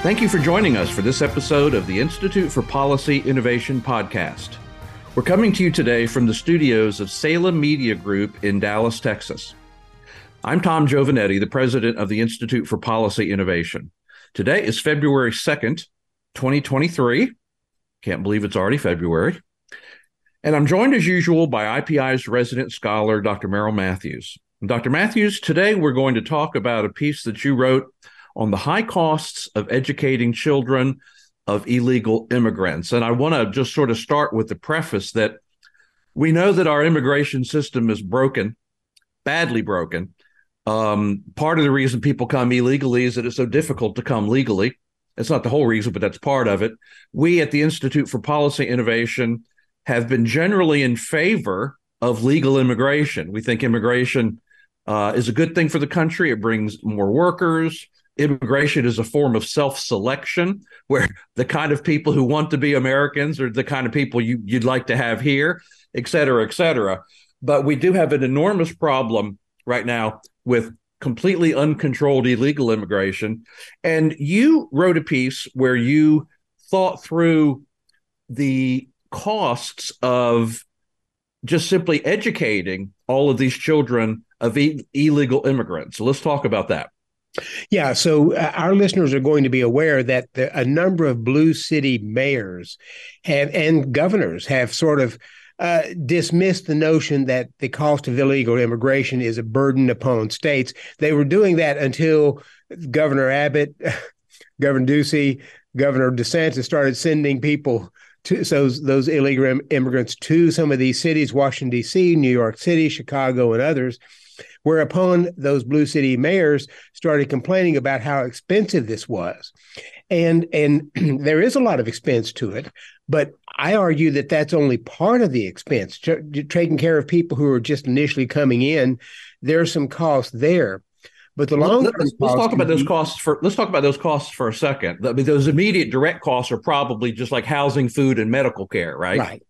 Thank you for joining us for this episode of the Institute for Policy Innovation podcast. We're coming to you today from the studios of Salem Media Group in Dallas, Texas. I'm Tom Giovanetti, the president of the Institute for Policy Innovation. Today is February 2nd, 2023. Can't believe it's already February. And I'm joined as usual by IPI's resident scholar, Dr. Merrill Matthews. Dr. Matthews, today we're going to talk about a piece that you wrote on the high costs of educating children of illegal immigrants. And I want to just sort of start with the preface that we know that our immigration system is broken, badly broken. Um, part of the reason people come illegally is that it's so difficult to come legally. It's not the whole reason, but that's part of it. We at the Institute for Policy Innovation have been generally in favor of legal immigration. We think immigration uh, is a good thing for the country. It brings more workers immigration is a form of self-selection where the kind of people who want to be Americans are the kind of people you, you'd like to have here, et cetera, et cetera. But we do have an enormous problem right now with completely uncontrolled illegal immigration. And you wrote a piece where you thought through the costs of just simply educating all of these children of e- illegal immigrants. So let's talk about that. Yeah, so uh, our listeners are going to be aware that the, a number of blue city mayors have and governors have sort of uh, dismissed the notion that the cost of illegal immigration is a burden upon states. They were doing that until Governor Abbott, Governor Ducey, Governor DeSantis started sending people to so those illegal immigrants to some of these cities, Washington D.C., New York City, Chicago, and others Whereupon those blue city mayors started complaining about how expensive this was. And and there is a lot of expense to it, but I argue that that's only part of the expense. taking care of people who are just initially coming in, there's some cost there. But the long let's, let's talk about those costs for let's talk about those costs for a second. I mean, those immediate direct costs are probably just like housing, food, and medical care, right? Right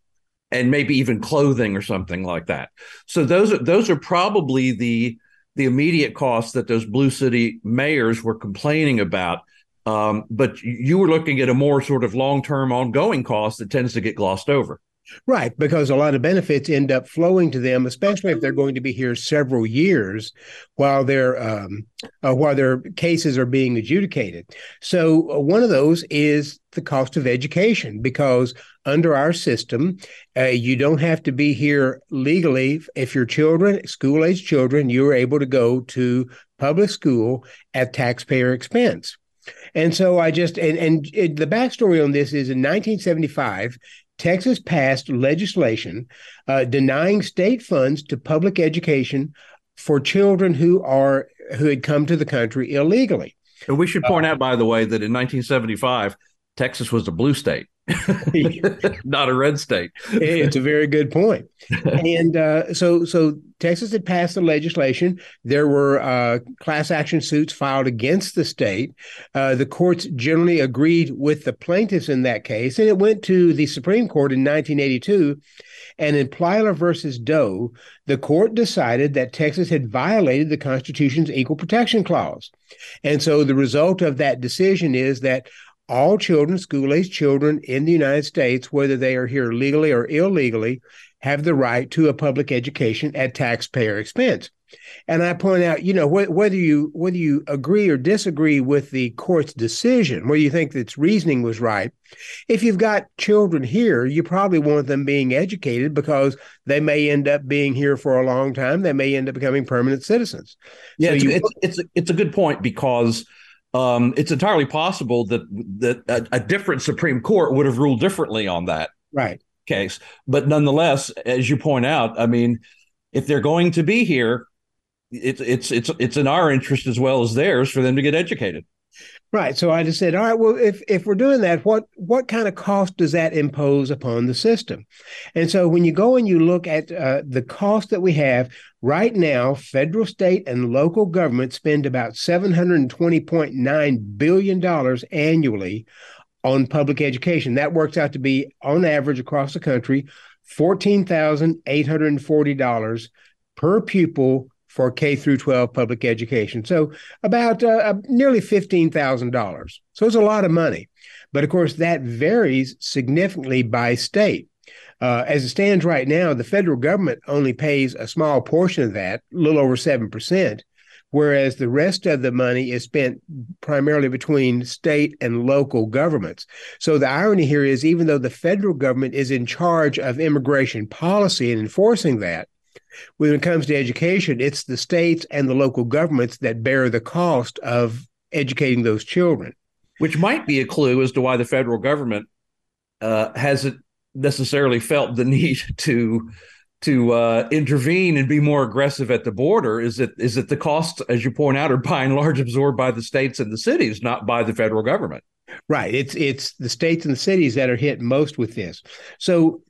and maybe even clothing or something like that. So those are those are probably the the immediate costs that those blue city mayors were complaining about. Um, but you were looking at a more sort of long term ongoing cost that tends to get glossed over. Right, because a lot of benefits end up flowing to them, especially if they're going to be here several years while their um, uh, while their cases are being adjudicated. So uh, one of those is the cost of education, because under our system, uh, you don't have to be here legally. If your children, school age children, you are able to go to public school at taxpayer expense. And so I just and and the backstory on this is in 1975, Texas passed legislation uh, denying state funds to public education for children who are who had come to the country illegally. And we should point uh, out, by the way, that in 1975, Texas was a blue state. not a red state. it's a very good point. And uh, so, so Texas had passed the legislation. There were uh, class action suits filed against the state. Uh, the courts generally agreed with the plaintiffs in that case, and it went to the Supreme Court in 1982. And in Plyler versus Doe, the court decided that Texas had violated the Constitution's Equal Protection Clause. And so the result of that decision is that all children, school age children in the United States, whether they are here legally or illegally, have the right to a public education at taxpayer expense. And I point out, you know, wh- whether you whether you agree or disagree with the court's decision, whether you think its reasoning was right, if you've got children here, you probably want them being educated because they may end up being here for a long time. They may end up becoming permanent citizens. Yeah, so it's, you, it's, it's, it's a good point because um, it's entirely possible that that a, a, different Supreme Court would have ruled differently on that right case. But nonetheless, as you point out, I mean, if they're going to be here, it's it's it's it's in our interest as well as theirs for them to get educated. Right. So I just said, all right, well, if if we're doing that, what what kind of cost does that impose upon the system? And so when you go and you look at uh, the cost that we have right now, federal, state, and local government spend about seven hundred and twenty point nine billion dollars annually on public education. That works out to be, on average, across the country, fourteen thousand eight hundred and forty dollars per pupil for K through 12 public education. So about uh, uh nearly $15,000. So it's a lot of money. But of course, that varies significantly by state. Uh, as it stands right now, the federal government only pays a small portion of that, a little over 7%, whereas the rest of the money is spent primarily between state and local governments. So the irony here is even though the federal government is in charge of immigration policy and enforcing that, when it comes to education, it's the states and the local governments that bear the cost of educating those children. Which might be a clue as to why the federal government uh, hasn't necessarily felt the need to to uh, intervene and be more aggressive at the border is that is that the costs, as you point out, are by and large absorbed by the states and the cities, not by the federal government. Right. It's it's the states and the cities that are hit most with this. So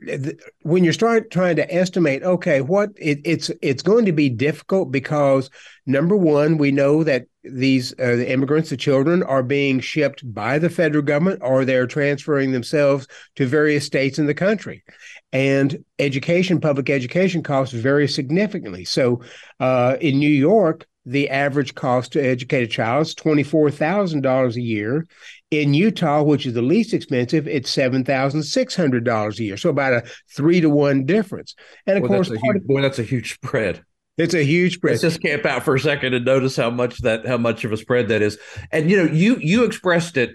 when you start trying to estimate, okay, what it, it's it's going to be difficult because number one, we know that these uh, the immigrants, the children, are being shipped by the federal government or they're transferring themselves to various states in the country, and education, public education costs vary significantly. So uh, in New York, the average cost to educate a child is $24,000 a year. In Utah, which is the least expensive, it's $7,600 a year. So about a three to one difference. And of course, that's huge, boy, that's a huge spread. It's a huge spread. Let's just camp out for a second and notice how much that how much of a spread that is. And you know, you you expressed it.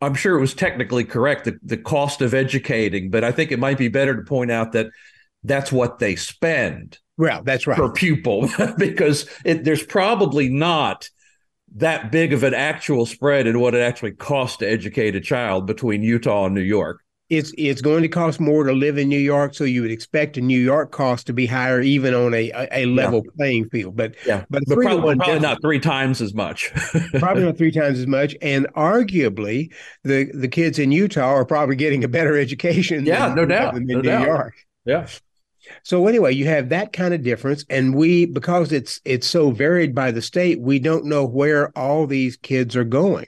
I'm sure it was technically correct the the cost of educating, but I think it might be better to point out that that's what they spend. Well, that's right per pupil because it, there's probably not that big of an actual spread in what it actually costs to educate a child between Utah and New York it's it's going to cost more to live in New York, so you would expect a New York cost to be higher, even on a a, level yeah. playing field. But yeah, but, but probably, probably not three times as much. probably not three times as much, and arguably the the kids in Utah are probably getting a better education. Yeah, than, no doubt, than in no New doubt. York. Yeah. So anyway, you have that kind of difference, and we because it's it's so varied by the state, we don't know where all these kids are going.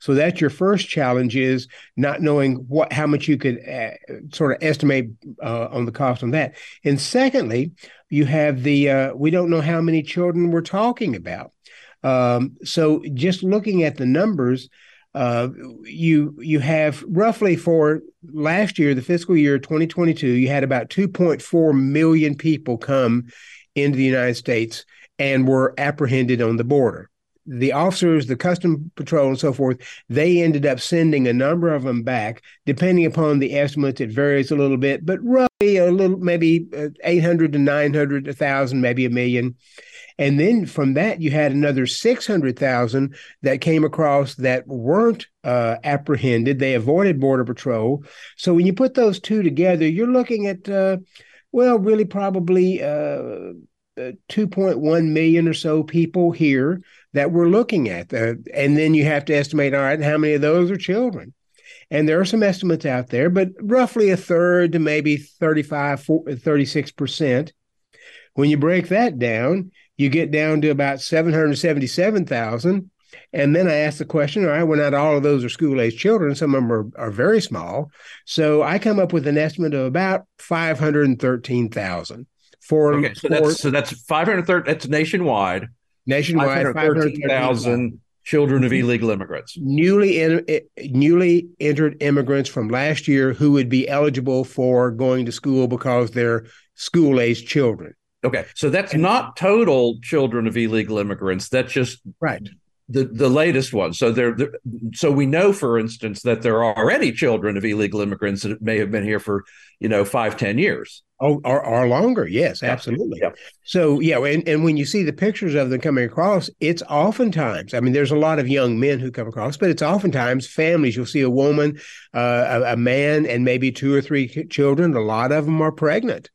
So that's your first challenge is not knowing what how much you could uh, sort of estimate uh, on the cost on that. And secondly, you have the uh, we don't know how many children we're talking about. Um, so just looking at the numbers, uh, you you have roughly for last year, the fiscal year 2022, you had about 2.4 million people come into the United States and were apprehended on the border the officers, the custom patrol, and so forth, they ended up sending a number of them back, depending upon the estimates. It varies a little bit, but roughly a little, maybe uh, 800 to 900, 1,000, maybe a million. And then from that, you had another 600,000 that came across that weren't uh, apprehended. They avoided Border Patrol. So when you put those two together, you're looking at, uh, well, really probably uh, uh 2.1 million or so people here that we're looking at. Uh, and then you have to estimate, all right, how many of those are children? And there are some estimates out there, but roughly a third to maybe 35, 36%. When you break that down, you get down to about 777,000. And then I ask the question, all right, well, not all of those are school age children. Some of them are, are very small. So I come up with an estimate of about 513,000 for. Okay, so for, that's, so that's 513, that's nationwide nationwide 513,000 children of illegal immigrants. Newly in, eh, newly entered immigrants from last year who would be eligible for going to school because they're school age children. Okay, so that's and, not total children of illegal immigrants. That's just right. The the latest one. So there, so we know, for instance, that there are already children of illegal immigrants that may have been here for you know five, ten years. Oh, or, or longer. Yes, absolutely. Yeah. So, yeah. And, and when you see the pictures of them coming across, it's oftentimes, I mean, there's a lot of young men who come across, but it's oftentimes families. You'll see a woman, uh, a, a, man, and maybe two or three children. A lot of them are pregnant.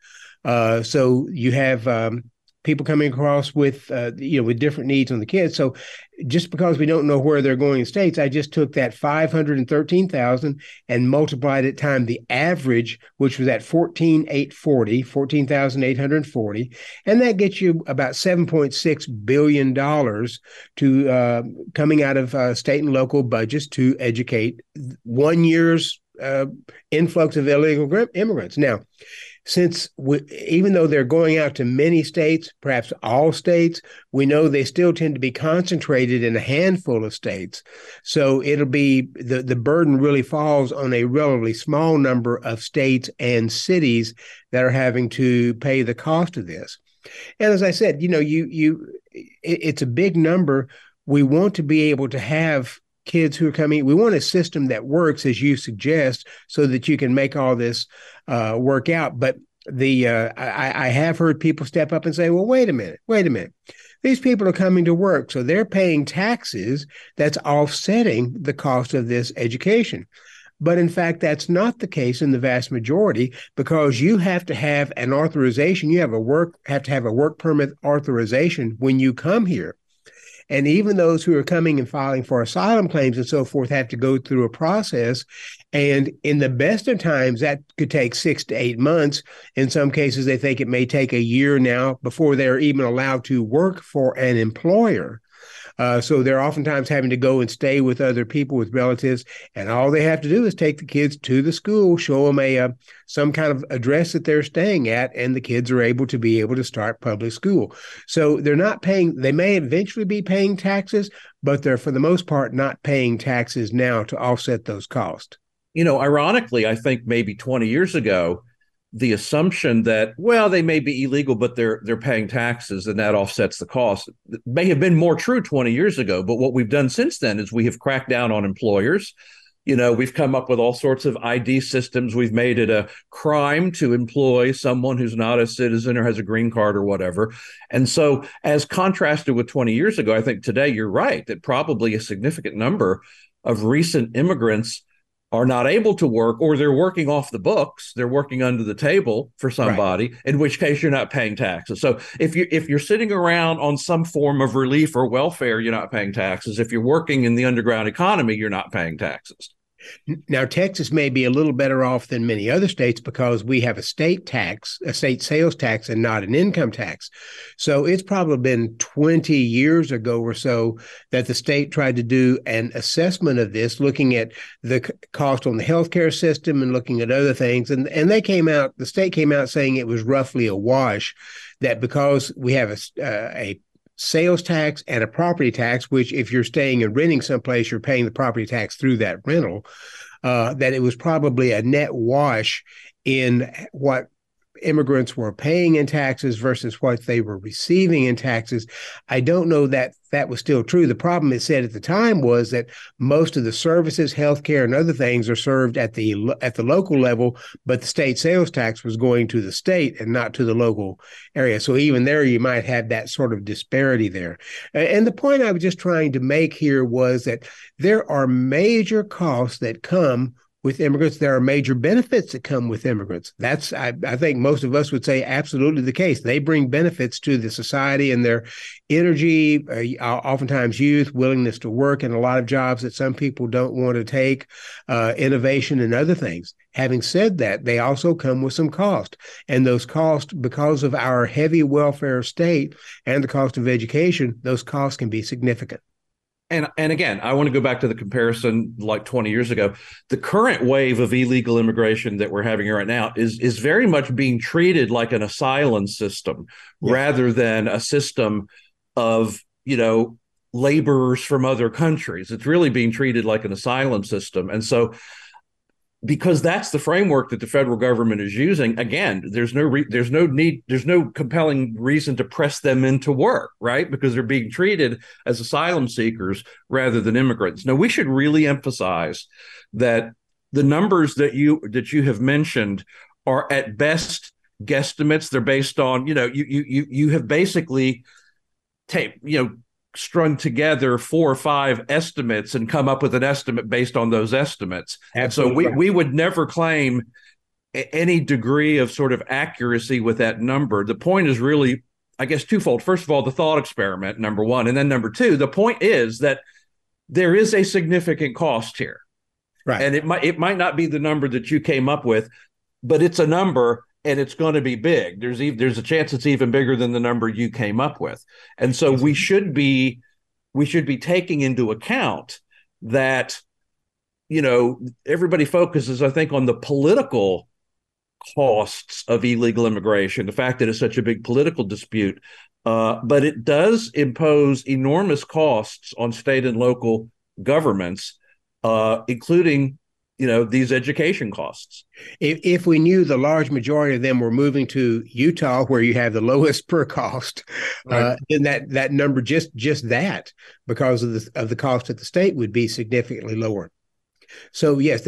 Uh, so you have um, people coming across with uh, you know with different needs on the kids. So just because we don't know where they're going in states, I just took that five hundred and thirteen thousand and multiplied it times the average, which was at fourteen eight forty, fourteen thousand eight hundred forty, and that gets you about seven point six billion dollars to uh, coming out of uh, state and local budgets to educate one year's uh, influx of illegal immigrants. Now since we, even though they're going out to many states, perhaps all states, we know they still tend to be concentrated in a handful of states. So it'll be the, the burden really falls on a relatively small number of states and cities that are having to pay the cost of this. And as I said, you know, you you it, it's a big number. We want to be able to have kids who are coming. We want a system that works as you suggest, so that you can make all this uh, work out. But the uh, I, I have heard people step up and say, "Well, wait a minute, wait a minute." These people are coming to work, so they're paying taxes that's offsetting the cost of this education. But in fact, that's not the case in the vast majority because you have to have an authorization. You have a work have to have a work permit authorization when you come here. And even those who are coming and filing for asylum claims and so forth have to go through a process. And in the best of times, that could take six to eight months. In some cases, they think it may take a year now before they're even allowed to work for an employer. Uh, so they're oftentimes having to go and stay with other people, with relatives, and all they have to do is take the kids to the school, show them a uh, some kind of address that they're staying at, and the kids are able to be able to start public school. So they're not paying. They may eventually be paying taxes, but they're for the most part not paying taxes now to offset those costs. You know, ironically, I think maybe 20 years ago, the assumption that well they may be illegal but they're they're paying taxes and that offsets the cost. It may have been more true 20 years ago but what we've done since then is we have cracked down on employers. You know we've come up with all sorts of id systems. We've made it a crime to employ someone who's not a citizen or has a green card or whatever. And so as contrasted with 20 years ago i think today you're right that probably a significant number of recent immigrants are not able to work or they're working off the books they're working under the table for somebody right. in which case you're not paying taxes. So if you if you're sitting around on some form of relief or welfare you're not paying taxes. If you're working in the underground economy you're not paying taxes now, Texas may be a little better off than many other states because we have a state tax, a state sales tax, and not an income tax. So it's probably been 20 years ago or so that the state tried to do an assessment of this, looking at the cost on the healthcare system and looking at other things. And, and they came out, the state came out saying it was roughly a wash, that because we have a, uh, a sales tax and a property tax, which if you're staying and renting someplace, you're paying the property tax through that rental, uh, that it was probably a net wash in what immigrants were paying in taxes versus what they were receiving in taxes. I don't know that that was still true. The problem it said at the time was that most of the services, healthcare, and other things are served at the at the local level, but the state sales tax was going to the state and not to the local area. So even there, you might have that sort of disparity there. And the point I was just trying to make here was that there are major costs that come with immigrants. There are major benefits that come with immigrants. That's, I, I, think most of us would say, absolutely the case. They bring benefits to the society and their energy, uh, oftentimes youth, willingness to work in a lot of jobs that some people don't want to take, uh, innovation and other things. Having said that, they also come with some cost. And those costs, because of our heavy welfare state and the cost of education, those costs can be significant and and again, I want to go back to the comparison like 20 years ago. The current wave of illegal immigration that we're having right now is is very much being treated like an asylum system yeah. rather than a system of, you know, laborers from other countries. It's really being treated like an asylum system. And so because that's the framework that the federal government is using. Again there's no re- there's no need there's no compelling reason to press them into work right? Because they're being treated as asylum seekers rather than immigrants. Now we should really emphasize that the numbers that you that you have mentioned are at best guesstimates. They're based on you know you you you have basically take you know strung together four or five estimates and come up with an estimate based on those estimates. Absolutely. And so we, we would never claim any degree of sort of accuracy with that number. The point is really, I guess, twofold. First of all, the thought experiment, number one. And then number two, the point is that there is a significant cost here. Right. And it might it might not be the number that you came up with, but it's a number and it's going to be big. There's even there's a chance it's even bigger than the number you came up with, and so we should be we should be taking into account that you know everybody focuses, I think, on the political costs of illegal immigration, the fact that it's such a big political dispute, uh, but it does impose enormous costs on state and local governments, uh, including you know these education costs. If, if we knew the large majority of them were moving to Utah, where you have the lowest per cost, right. uh, then that that number just just that because of the of the cost at the state would be significantly lower. So yes,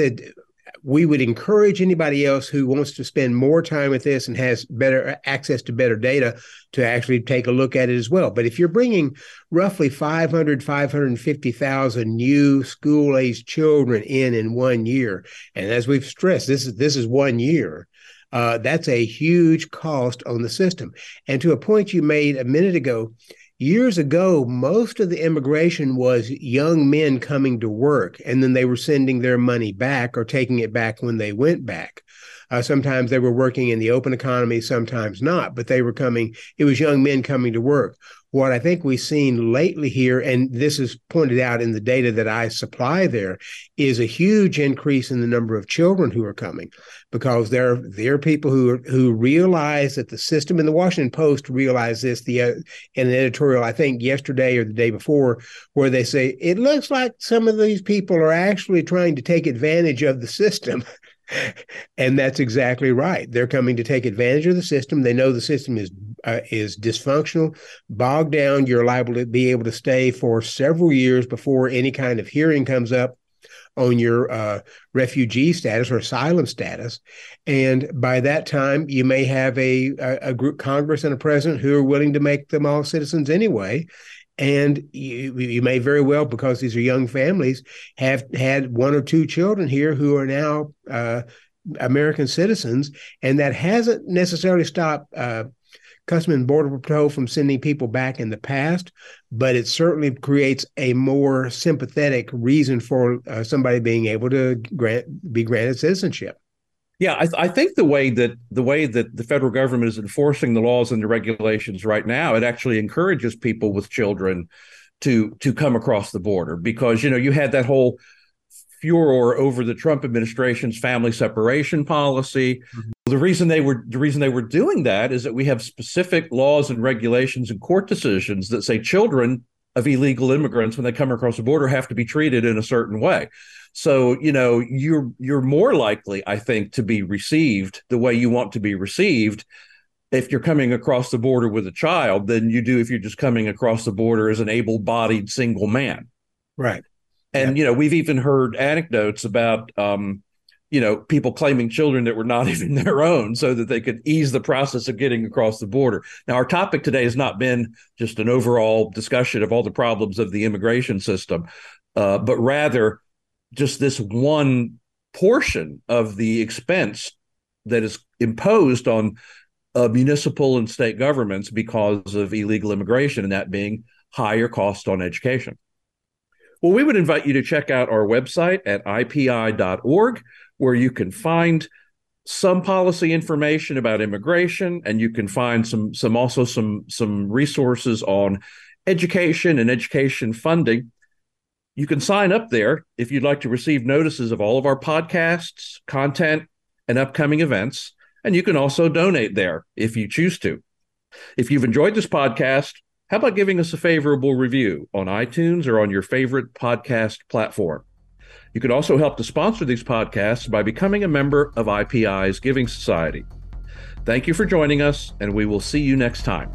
we would encourage anybody else who wants to spend more time with this and has better access to better data to actually take a look at it as well. But if you're bringing roughly 500, 550,000 new school age children in in one year, and as we've stressed, this is this is one year. Uh, that's a huge cost on the system. And to a point you made a minute ago, Years ago, most of the immigration was young men coming to work, and then they were sending their money back or taking it back when they went back. Uh, sometimes they were working in the open economy, sometimes not, but they were coming, it was young men coming to work. What I think we've seen lately here, and this is pointed out in the data that I supply there, is a huge increase in the number of children who are coming because there, there are people who who realize that the system in the Washington Post realized this the uh, in an editorial I think yesterday or the day before where they say it looks like some of these people are actually trying to take advantage of the system and that's exactly right. They're coming to take advantage of the system. They know the system is uh, is dysfunctional, bogged down. You're liable to be able to stay for several years before any kind of hearing comes up on your uh, refugee status or asylum status. And by that time, you may have a, a, a group Congress and a president who are willing to make them all citizens anyway and you, you may very well because these are young families have had one or two children here who are now uh, american citizens and that hasn't necessarily stopped uh, Custom and Border Patrol from sending people back in the past, but it certainly creates a more sympathetic reason for uh, somebody being able to grant be granted citizenship. Yeah, I, th- I, think the way that the way that the federal government is enforcing the laws and the regulations right now, it actually encourages people with children to to come across the border because you know you had that whole furor over the Trump administration's family separation policy. Mm-hmm. The reason they were the reason they were doing that is that we have specific laws and regulations and court decisions that say children of illegal immigrants when they come across the border have to be treated in a certain way. So, you know, you're you're more likely, I think, to be received the way you want to be received if you're coming across the border with a child than you do if you're just coming across the border as an able-bodied single man. Right. And yeah. you know, we've even heard anecdotes about um, you know, people claiming children that were not even their own so that they could ease the process of getting across the border. Now, our topic today has not been just an overall discussion of all the problems of the immigration system, uh, but rather just this one portion of the expense that is imposed on uh, municipal and state governments because of illegal immigration, and that being higher cost on education. Well, we would invite you to check out our website at ipi.org, where you can find some policy information about immigration, and you can find some some also some some resources on education and education funding. You can sign up there if you'd like to receive notices of all of our podcasts, content, and upcoming events. And you can also donate there if you choose to. If you've enjoyed this podcast, how about giving us a favorable review on iTunes or on your favorite podcast platform? You can also help to sponsor these podcasts by becoming a member of IPI's Giving Society. Thank you for joining us, and we will see you next time.